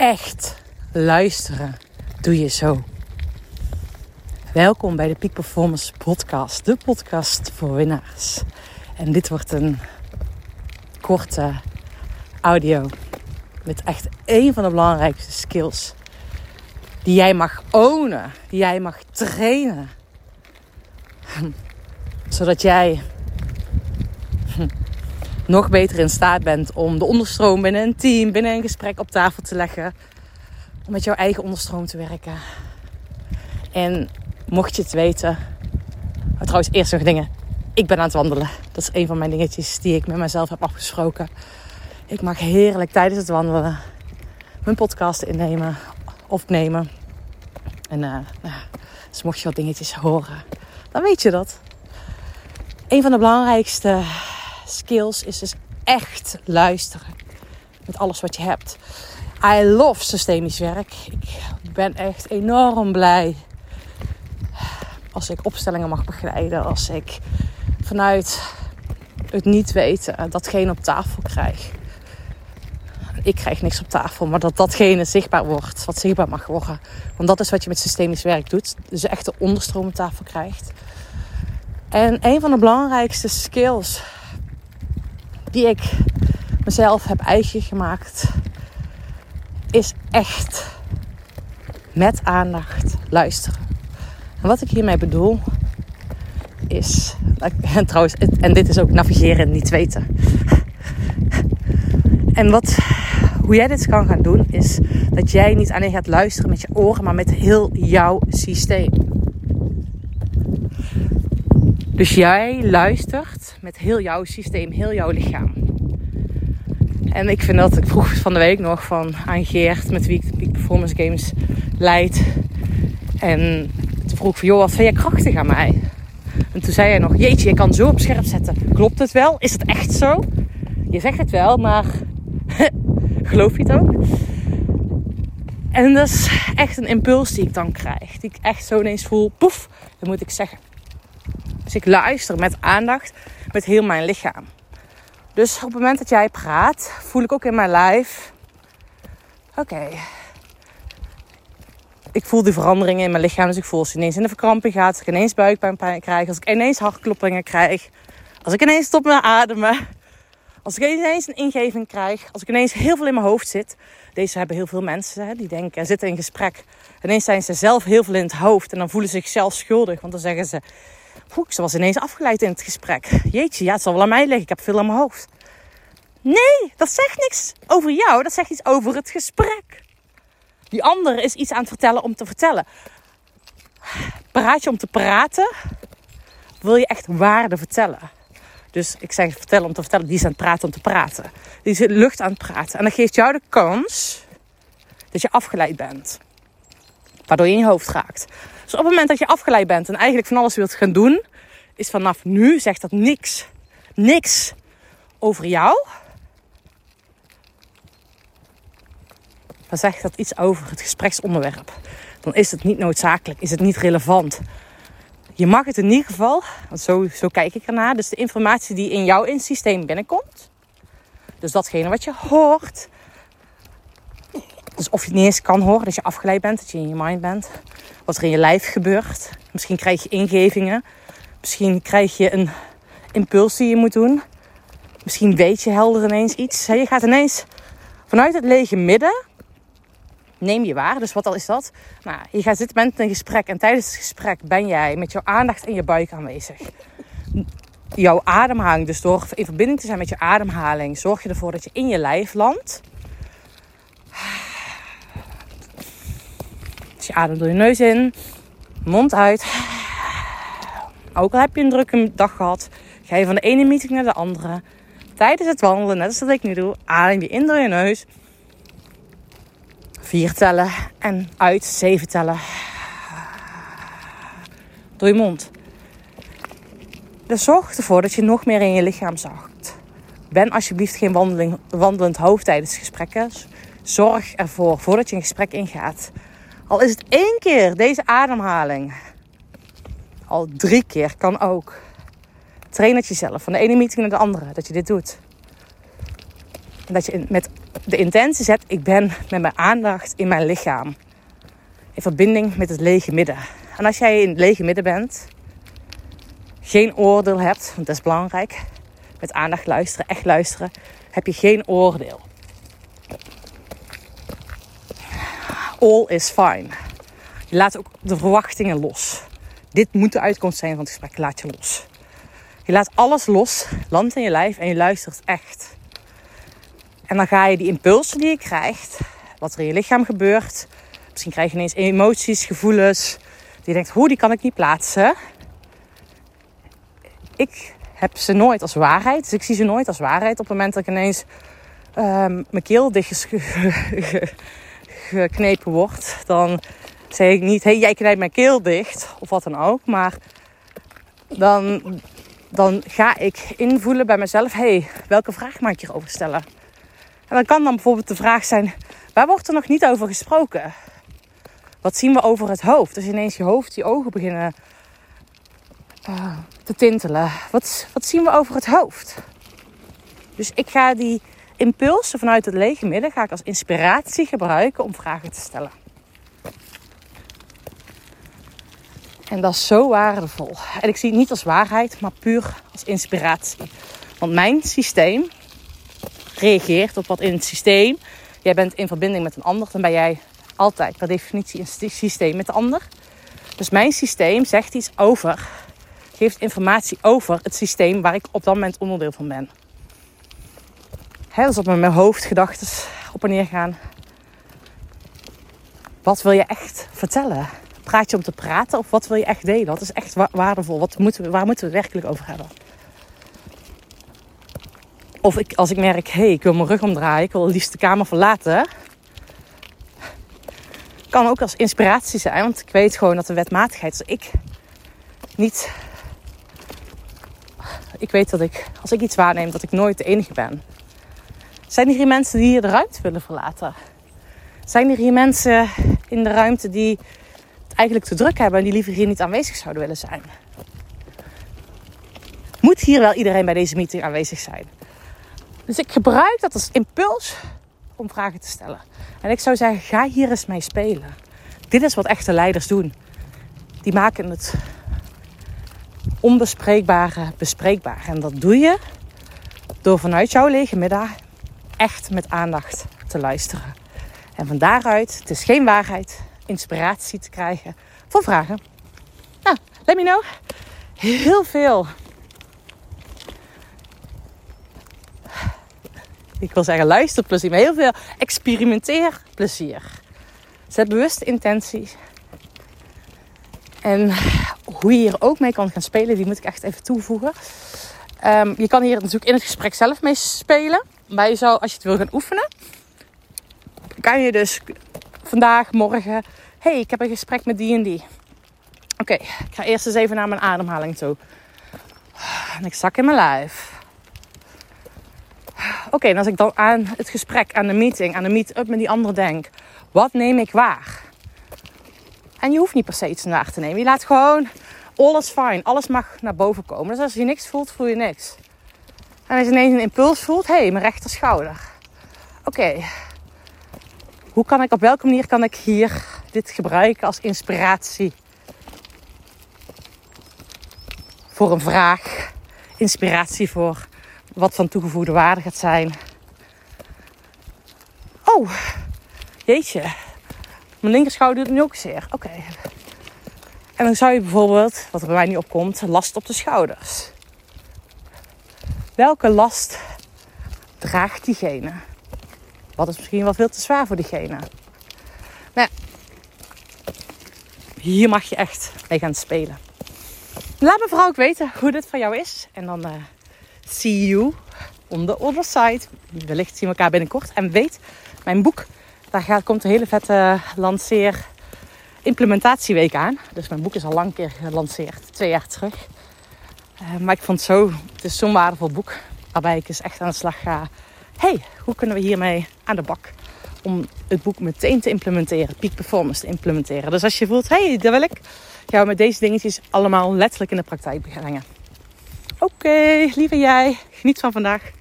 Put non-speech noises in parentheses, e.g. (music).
echt luisteren doe je zo. Welkom bij de Peak Performance Podcast, de podcast voor winnaars. En dit wordt een korte audio met echt een van de belangrijkste skills die jij mag ownen, die jij mag trainen, zodat jij nog beter in staat bent om de onderstroom binnen een team, binnen een gesprek op tafel te leggen. Om met jouw eigen onderstroom te werken. En mocht je het weten. Trouwens, eerst nog dingen. Ik ben aan het wandelen. Dat is een van mijn dingetjes die ik met mezelf heb afgesproken. Ik mag heerlijk tijdens het wandelen mijn podcast innemen, opnemen. En uh, dus mocht je wat dingetjes horen, dan weet je dat. Een van de belangrijkste skills is dus echt luisteren. Met alles wat je hebt. I love systemisch werk. Ik ben echt enorm blij als ik opstellingen mag begeleiden. Als ik vanuit het niet weten datgene op tafel krijg. Ik krijg niks op tafel, maar dat datgene zichtbaar wordt, wat zichtbaar mag worden. Want dat is wat je met systemisch werk doet. Dus echt de onderstroom op tafel krijgt. En een van de belangrijkste skills die ik mezelf heb eigen gemaakt, is echt met aandacht luisteren. En wat ik hiermee bedoel, is. (laughs) En trouwens, en dit is ook navigeren niet weten. (laughs) En wat, hoe jij dit kan gaan doen, is dat jij niet alleen gaat luisteren met je oren, maar met heel jouw systeem. Dus jij luistert met heel jouw systeem, heel jouw lichaam. En ik vind dat, ik vroeg van de week nog van aan Geert, met wie ik de Peak Performance Games leid. En toen vroeg ik van, joh, wat vind jij krachtig aan mij? En toen zei hij nog, jeetje, je kan zo op scherp zetten. Klopt het wel? Is het echt zo? Je zegt het wel, maar (laughs) geloof je het ook? En dat is echt een impuls die ik dan krijg. Die ik echt zo ineens voel, poef, dat moet ik zeggen. Dus ik luister met aandacht, met heel mijn lichaam. Dus op het moment dat jij praat, voel ik ook in mijn lijf. Oké. Ik voel die veranderingen in mijn lichaam. Dus ik voel als ik ineens in de verkramping gaat. Als ik ineens buikpijn krijg. Als ik ineens hartkloppingen krijg. Als ik ineens stop met ademen. Als ik ineens een ingeving krijg. Als ik ineens heel veel in mijn hoofd zit. Deze hebben heel veel mensen hè, die denken, zitten in gesprek. Ineens zijn ze zelf heel veel in het hoofd. En dan voelen ze zichzelf schuldig. Want dan zeggen ze, Poeh, ze was ineens afgeleid in het gesprek. Jeetje, ja, het zal wel aan mij liggen. Ik heb veel aan mijn hoofd. Nee, dat zegt niks over jou. Dat zegt iets over het gesprek. Die andere is iets aan het vertellen om te vertellen. Praat je om te praten? Wil je echt waarde vertellen? Dus ik zeg vertellen om te vertellen. Die is aan het praten om te praten. Die is lucht aan het praten. En dat geeft jou de kans dat je afgeleid bent. Waardoor je in je hoofd raakt. Dus op het moment dat je afgeleid bent en eigenlijk van alles wilt gaan doen, is vanaf nu zegt dat niks, niks over jou. Dan zegt dat iets over het gespreksonderwerp. Dan is het niet noodzakelijk, is het niet relevant. Je mag het in ieder geval, want zo, zo kijk ik ernaar, dus de informatie die in jouw in systeem binnenkomt. Dus datgene wat je hoort. Dus of je het niet eens kan horen, dat je afgeleid bent, dat je in je mind bent wat er in je lijf gebeurt. Misschien krijg je ingevingen. Misschien krijg je een impuls die je moet doen. Misschien weet je helder ineens iets. Je gaat ineens vanuit het lege midden. Neem je waar. Dus wat al is dat? Nou, je gaat zitten met een gesprek. En tijdens het gesprek ben jij met jouw aandacht in je buik aanwezig. Jouw ademhaling, dus door in verbinding te zijn met je ademhaling, zorg je ervoor dat je in je lijf landt. Je ademt door je neus in, mond uit. Ook al heb je een drukke dag gehad, ga je van de ene meeting naar de andere. Tijdens het wandelen, net als dat ik nu doe, adem je in door je neus. Vier tellen en uit zeven tellen. Door je mond. Dus zorg ervoor dat je nog meer in je lichaam zakt. Ben alsjeblieft geen wandeling, wandelend hoofd tijdens gesprekken. Zorg ervoor, voordat je een gesprek ingaat, al is het één keer deze ademhaling. Al drie keer kan ook. Train het jezelf van de ene meeting naar de andere. Dat je dit doet. En dat je met de intentie zet, ik ben met mijn aandacht in mijn lichaam. In verbinding met het lege midden. En als jij in het lege midden bent, geen oordeel hebt, want dat is belangrijk. Met aandacht luisteren, echt luisteren, heb je geen oordeel. All is fine. Je laat ook de verwachtingen los. Dit moet de uitkomst zijn van het gesprek. Laat je los. Je laat alles los, landt in je lijf en je luistert echt. En dan ga je die impulsen die je krijgt, wat er in je lichaam gebeurt. Misschien krijg je ineens emoties, gevoelens. Die je denkt, hoe die kan ik niet plaatsen. Ik heb ze nooit als waarheid. Dus ik zie ze nooit als waarheid. Op het moment dat ik ineens um, mijn keel dicht (laughs) geknepen wordt, dan zeg ik niet: hé, hey, jij knijpt mijn keel dicht of wat dan ook. Maar dan, dan ga ik invoelen bij mezelf: hé, hey, welke vraag mag ik hierover stellen? En dan kan dan bijvoorbeeld de vraag zijn: waar wordt er nog niet over gesproken? Wat zien we over het hoofd? Dus ineens je hoofd, je ogen beginnen uh, te tintelen. Wat, wat zien we over het hoofd? Dus ik ga die impulsen vanuit het lege midden ga ik als inspiratie gebruiken om vragen te stellen. En dat is zo waardevol. En ik zie het niet als waarheid, maar puur als inspiratie. Want mijn systeem reageert op wat in het systeem. Jij bent in verbinding met een ander, dan ben jij altijd per definitie een systeem met de ander. Dus mijn systeem zegt iets over, geeft informatie over het systeem waar ik op dat moment onderdeel van ben. He, dus op mijn hoofd gedachten op en neer gaan. Wat wil je echt vertellen? Praat je om te praten of wat wil je echt delen? Wat is echt waardevol? Wat moeten we, waar moeten we het werkelijk over hebben? Of ik, als ik merk, hé, hey, ik wil mijn rug omdraaien, ik wil liefst de kamer verlaten. Kan ook als inspiratie zijn, want ik weet gewoon dat de wetmatigheid, als ik niet. Ik weet dat ik, als ik iets waarneem, dat ik nooit de enige ben. Zijn er hier mensen die hier de ruimte willen verlaten? Zijn er hier mensen in de ruimte die het eigenlijk te druk hebben en die liever hier niet aanwezig zouden willen zijn? Moet hier wel iedereen bij deze meeting aanwezig zijn? Dus ik gebruik dat als impuls om vragen te stellen. En ik zou zeggen, ga hier eens mee spelen. Dit is wat echte leiders doen. Die maken het onbespreekbare bespreekbaar. En dat doe je door vanuit jouw lege middag echt met aandacht te luisteren. En van daaruit, het is geen waarheid, inspiratie te krijgen voor vragen. Nou, let me know. Heel veel. Ik wil zeggen luisterplezier, maar heel veel experimenteerplezier. Zet bewuste intenties. En hoe je hier ook mee kan gaan spelen, die moet ik echt even toevoegen. Um, je kan hier natuurlijk in het gesprek zelf mee spelen. Maar je zou, als je het wil gaan oefenen, kan je dus vandaag, morgen. hey, ik heb een gesprek met die en die. Oké, ik ga eerst eens even naar mijn ademhaling toe. En ik zak in mijn lijf. Oké, en als ik dan aan het gesprek, aan de meeting, aan de meet-up met die ander denk, wat neem ik waar? En je hoeft niet per se iets waar te nemen. Je laat gewoon, alles fijn, alles mag naar boven komen. Dus als je niks voelt, voel je niks. En als je ineens een impuls voelt, hé, hey, mijn rechter schouder. Oké, hoe kan ik, op welke manier kan ik hier dit gebruiken als inspiratie? Voor een vraag, inspiratie voor wat van toegevoegde waarde gaat zijn. Oh, jeetje. Mijn linkerschouder doet nu ook zeer. Oké. En dan zou je bijvoorbeeld, wat er bij mij nu opkomt, last op de schouders. Welke last draagt diegene? Wat is misschien wel veel te zwaar voor diegene? Nou, hier mag je echt mee gaan spelen. Laat me vooral ook weten hoe dit voor jou is. En dan uh, see you on the other side. Wellicht zien we elkaar binnenkort. En weet, mijn boek, daar gaat, komt een hele vette lanceer implementatieweek aan. Dus mijn boek is al lang keer gelanceerd, twee jaar terug. Uh, maar ik vond het zo, het is zo'n waardevol boek. Waarbij ik eens echt aan de slag ga. hey, hoe kunnen we hiermee aan de bak? Om het boek meteen te implementeren, peak performance te implementeren. Dus als je voelt, hey, dat wil ik. Gaan we met deze dingetjes allemaal letterlijk in de praktijk brengen. Oké, lieve jij, geniet van vandaag.